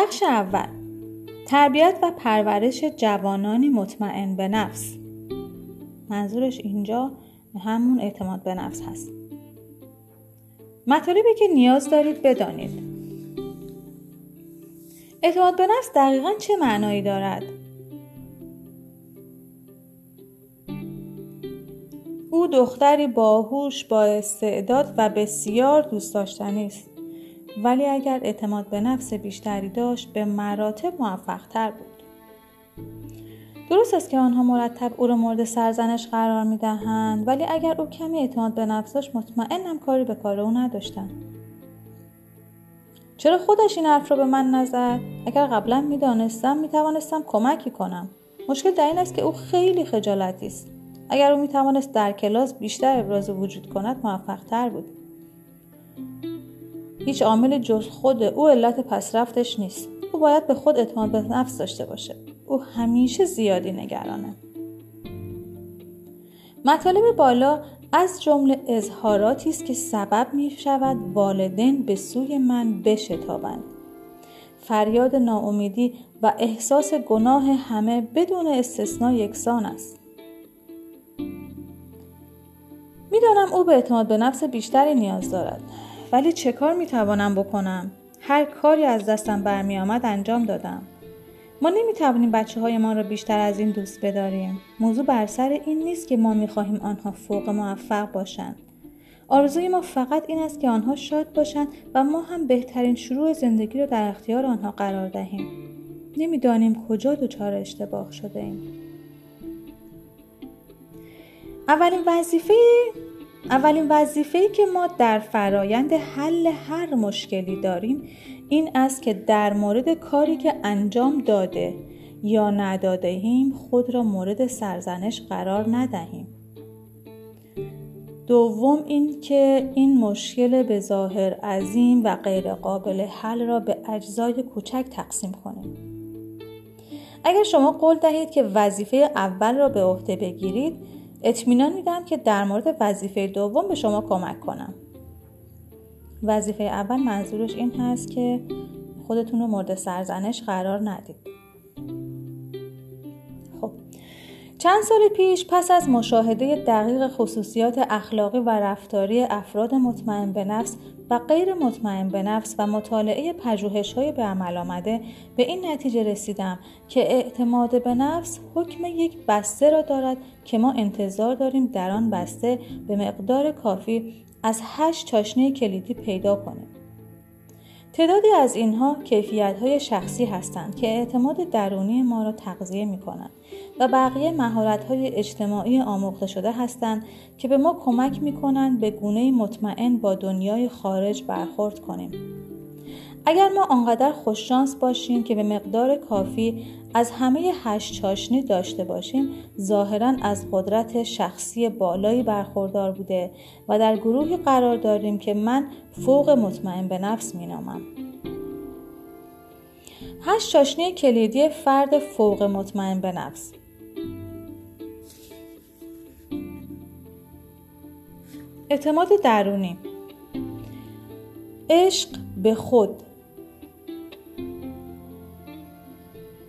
بخش اول. تربیت و پرورش جوانانی مطمئن به نفس. منظورش اینجا همون اعتماد به نفس هست. مطالبی که نیاز دارید بدانید. اعتماد به نفس دقیقا چه معنایی دارد؟ او دختری باهوش با استعداد و بسیار دوست داشتنی است. ولی اگر اعتماد به نفس بیشتری داشت به مراتب موفق تر بود. درست است که آنها مرتب او را مورد سرزنش قرار می دهند ولی اگر او کمی اعتماد به نفس داشت مطمئنم کاری به کار او نداشتند. چرا خودش این حرف را به من نزد؟ اگر قبلا می‌دانستم می‌توانستم کمکی کنم. مشکل در این است که او خیلی خجالتی است. اگر او می‌توانست در کلاس بیشتر ابراز وجود کند موفق تر بود. هیچ عامل جز خود او علت پسرفتش نیست. او باید به خود اعتماد به نفس داشته باشه. او همیشه زیادی نگرانه. مطالب بالا از جمله اظهاراتی است که سبب می شود والدین به سوی من بشتابند. فریاد ناامیدی و احساس گناه همه بدون استثنا یکسان است. می‌دانم او به اعتماد به نفس بیشتری نیاز دارد. ولی چه کار می توانم بکنم هر کاری از دستم برمی آمد انجام دادم ما نمی توانیم بچه های ما را بیشتر از این دوست بداریم. موضوع بر سر این نیست که ما می خواهیم آنها فوق موفق باشند. آرزوی ما فقط این است که آنها شاد باشند و ما هم بهترین شروع زندگی را در اختیار آنها قرار دهیم. نمی‌دانیم کجا دچار اشتباه شده ایم. اولین وظیفه اولین وظیفه‌ای که ما در فرایند حل هر مشکلی داریم این است که در مورد کاری که انجام داده یا ندادهیم خود را مورد سرزنش قرار ندهیم. دوم این که این مشکل به ظاهر عظیم و غیر قابل حل را به اجزای کوچک تقسیم کنیم. اگر شما قول دهید که وظیفه اول را به عهده بگیرید اطمینان میدم که در مورد وظیفه دوم به شما کمک کنم. وظیفه اول منظورش این هست که خودتون رو مورد سرزنش قرار ندید. خب چند سال پیش پس از مشاهده دقیق خصوصیات اخلاقی و رفتاری افراد مطمئن به نفس و غیر مطمئن به نفس و مطالعه پژوهش های به عمل آمده به این نتیجه رسیدم که اعتماد به نفس حکم یک بسته را دارد که ما انتظار داریم در آن بسته به مقدار کافی از هشت چاشنی کلیدی پیدا کنیم. تعدادی از اینها کیفیت های شخصی هستند که اعتماد درونی ما را تغذیه می کنند و بقیه مهارت های اجتماعی آموخته شده هستند که به ما کمک می کنند به گونه مطمئن با دنیای خارج برخورد کنیم. اگر ما آنقدر خوششانس باشیم که به مقدار کافی از همه هشت چاشنی داشته باشیم ظاهرا از قدرت شخصی بالایی برخوردار بوده و در گروهی قرار داریم که من فوق مطمئن به نفس مینامم هشت چاشنی کلیدی فرد فوق مطمئن به نفس اعتماد درونی عشق به خود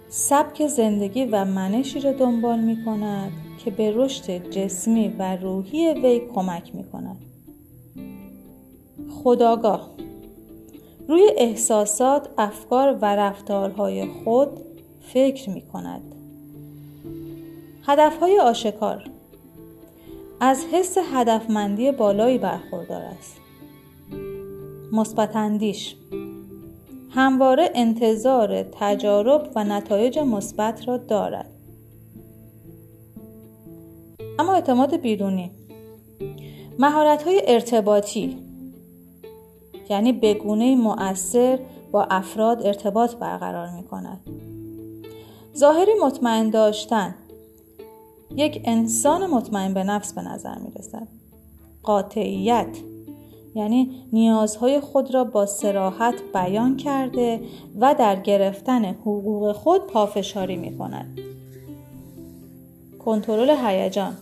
سبک زندگی و منشی را دنبال می کند که به رشد جسمی و روحی وی کمک می کند. خداگاه روی احساسات، افکار و رفتارهای خود فکر می کند. هدفهای آشکار از حس هدفمندی بالایی برخوردار است. مثبت اندیش. همواره انتظار تجارب و نتایج مثبت را دارد. اما اعتماد بیرونی. مهارت های ارتباطی. یعنی بگونه مؤثر با افراد ارتباط برقرار می کند ظاهری مطمئن داشتن. یک انسان مطمئن به نفس به نظر می رسد قاطعیت یعنی نیازهای خود را با سراحت بیان کرده و در گرفتن حقوق خود پافشاری می کند. کنترل هیجان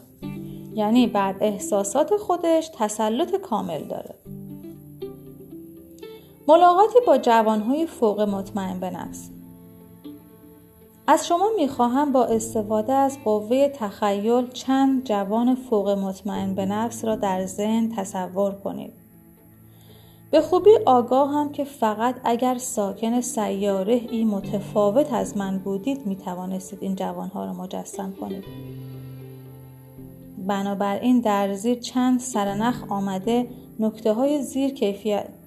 یعنی بر احساسات خودش تسلط کامل داره. ملاقاتی با جوانهای فوق مطمئن به نفس از شما می‌خواهم با استفاده از قوه تخیل چند جوان فوق مطمئن به نفس را در ذهن تصور کنید. به خوبی آگاه هم که فقط اگر ساکن سیاره ای متفاوت از من بودید می توانستید این جوانها را مجسم کنید. بنابراین در زیر چند سرنخ آمده نکته های زیر کیفیت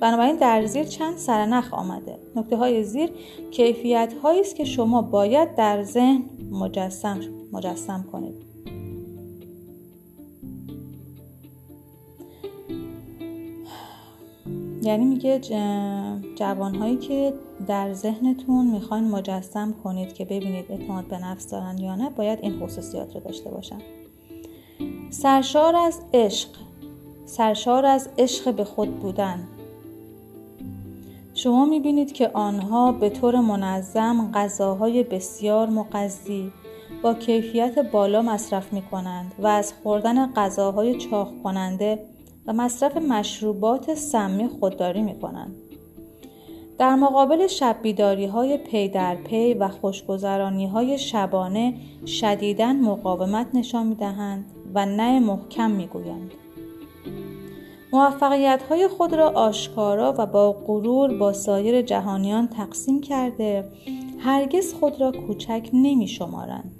بنابراین در زیر چند سرنخ آمده. نکته های زیر کیفیت هایی است که شما باید در ذهن مجسم مجسم کنید. یعنی میگه جوان هایی که در ذهنتون می‌خواین مجسم کنید که ببینید اعتماد به نفس دارن یا نه باید این خصوصیات رو داشته باشن. سرشار از عشق. سرشار از عشق به خود بودن. شما می‌بینید که آنها به طور منظم غذاهای بسیار مقضی با کیفیت بالا مصرف می کنند و از خوردن غذاهای چاق کننده و مصرف مشروبات سمی خودداری می کنند. در مقابل شب بیداری های پی در پی و خوشگذرانی های شبانه شدیدن مقاومت نشان می دهند و نه محکم می گویند. موفقیت های خود را آشکارا و با غرور با سایر جهانیان تقسیم کرده هرگز خود را کوچک نمی شمارند.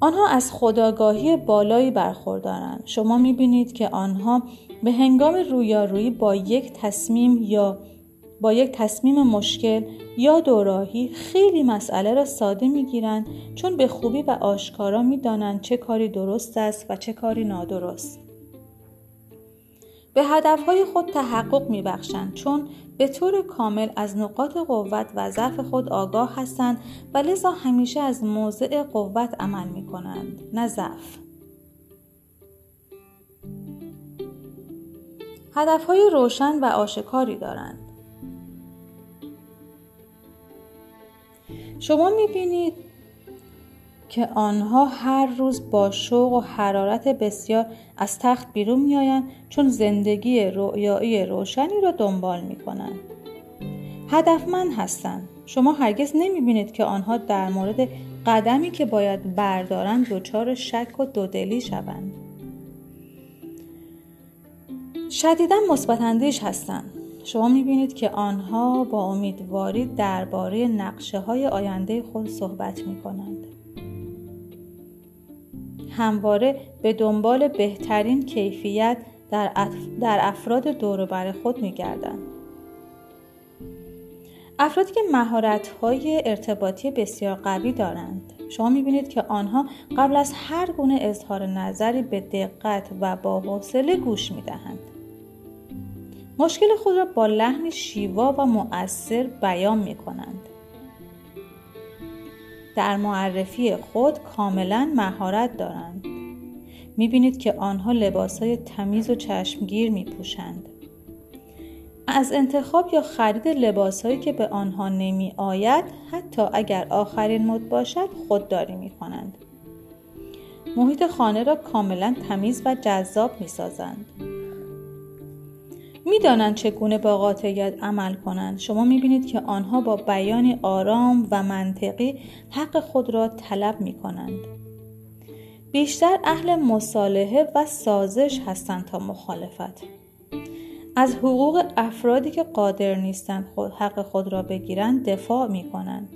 آنها از خداگاهی بالایی برخوردارند. شما می بینید که آنها به هنگام رویارویی با یک تصمیم یا با یک تصمیم مشکل یا دوراهی خیلی مسئله را ساده می‌گیرند چون به خوبی و آشکارا می‌دانند چه کاری درست است و چه کاری نادرست. به هدفهای خود تحقق میبخشند چون به طور کامل از نقاط قوت و ضعف خود آگاه هستند و لذا همیشه از موضع قوت عمل می کنند نه ضعف. هدفهای روشن و آشکاری دارند. شما می‌بینید که آنها هر روز با شوق و حرارت بسیار از تخت بیرون میآیند چون زندگی رویایی روشنی را دنبال می‌کنند. هدفمند هستند. شما هرگز نمی‌بینید که آنها در مورد قدمی که باید بردارند دچار شک و دودلی شوند. شدیدا مثبت هستند. شما می‌بینید که آنها با امیدواری درباره نقشه های آینده خود صحبت می کنند. همواره به دنبال بهترین کیفیت در, در افراد دور خود می گردند. افرادی که مهارت های ارتباطی بسیار قوی دارند شما می‌بینید که آنها قبل از هر گونه اظهار نظری به دقت و با حوصله گوش می‌دهند مشکل خود را با لحن شیوا و مؤثر بیان می کنند. در معرفی خود کاملا مهارت دارند. می بینید که آنها لباس های تمیز و چشمگیر می پوشند. از انتخاب یا خرید لباسهایی که به آنها نمی آید حتی اگر آخرین مد باشد خودداری می کنند. محیط خانه را کاملا تمیز و جذاب می سازند. می‌دانند چگونه با قاطعیت عمل کنند شما می‌بینید که آنها با بیانی آرام و منطقی حق خود را طلب می کنند. بیشتر اهل مصالحه و سازش هستند تا مخالفت از حقوق افرادی که قادر نیستند حق خود را بگیرند دفاع می کنند.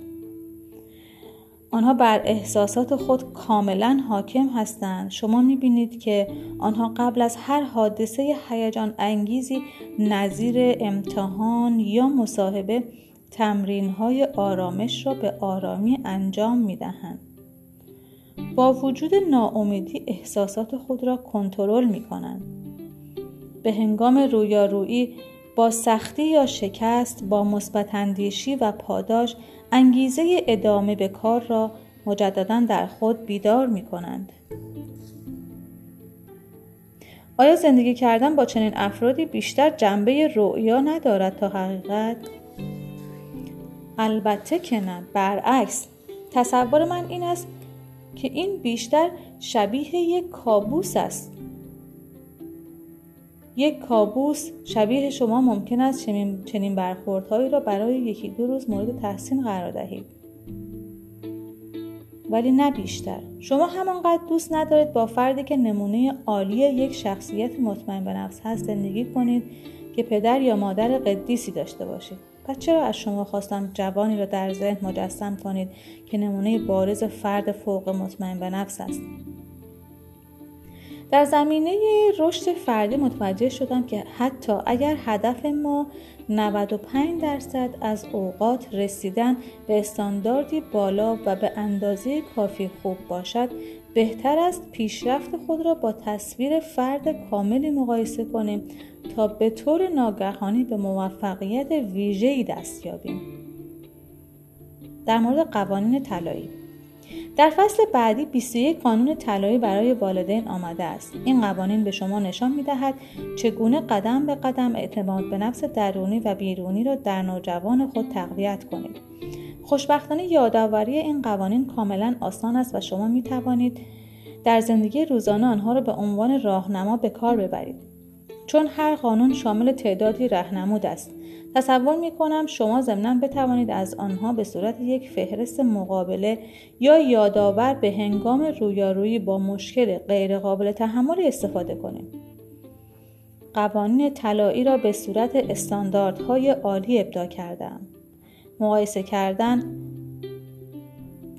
آنها بر احساسات خود کاملا حاکم هستند شما می‌بینید که آنها قبل از هر حادثه هیجان انگیزی نظیر امتحان یا مصاحبه تمرین های آرامش را به آرامی انجام می‌دهند با وجود ناامیدی احساسات خود را کنترل می کنند. به هنگام رویارویی با سختی یا شکست با مثبت و پاداش انگیزه ادامه به کار را مجددا در خود بیدار می کنند. آیا زندگی کردن با چنین افرادی بیشتر جنبه رؤیا ندارد تا حقیقت؟ البته که نه برعکس تصور من این است که این بیشتر شبیه یک کابوس است یک کابوس شبیه شما ممکن است چنین برخوردهایی را برای یکی دو روز مورد تحسین قرار دهید. ولی نه بیشتر. شما همانقدر دوست ندارید با فردی که نمونه عالی یک شخصیت مطمئن به نفس هست زندگی کنید که پدر یا مادر قدیسی داشته باشید. پس چرا از شما خواستم جوانی را در ذهن مجسم کنید که نمونه بارز فرد فوق مطمئن به نفس است؟ در زمینه رشد فردی متوجه شدم که حتی اگر هدف ما 95 درصد از اوقات رسیدن به استانداردی بالا و به اندازه کافی خوب باشد بهتر است پیشرفت خود را با تصویر فرد کاملی مقایسه کنیم تا به طور ناگهانی به موفقیت ویژه‌ای دست یابیم در مورد قوانین طلایی. در فصل بعدی 21 قانون طلایی برای والدین آمده است. این قوانین به شما نشان می دهد چگونه قدم به قدم اعتماد به نفس درونی و بیرونی را در نوجوان خود تقویت کنید. خوشبختانه یادآوری این قوانین کاملا آسان است و شما می توانید در زندگی روزانه آنها را به عنوان راهنما به کار ببرید. چون هر قانون شامل تعدادی رهنمود است. تصور می کنم شما ضمنا بتوانید از آنها به صورت یک فهرست مقابله یا یادآور به هنگام رویارویی با مشکل غیرقابل تحمل استفاده کنید. قوانین طلایی را به صورت استانداردهای عالی ابدا کردم. مقایسه کردن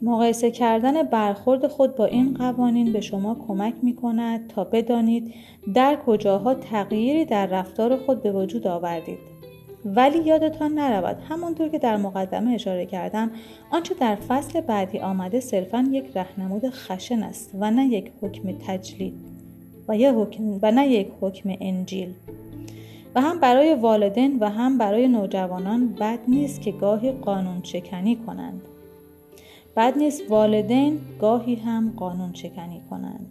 مقایسه کردن برخورد خود با این قوانین به شما کمک می کند تا بدانید در کجاها تغییری در رفتار خود به وجود آوردید. ولی یادتان نرود همانطور که در مقدمه اشاره کردم آنچه در فصل بعدی آمده صرفا یک رهنمود خشن است و نه یک حکم تجلید و, حکم و نه یک حکم انجیل. و هم برای والدین و هم برای نوجوانان بد نیست که گاهی قانون شکنی کنند. بد نیست والدین گاهی هم قانون شکنی کنند.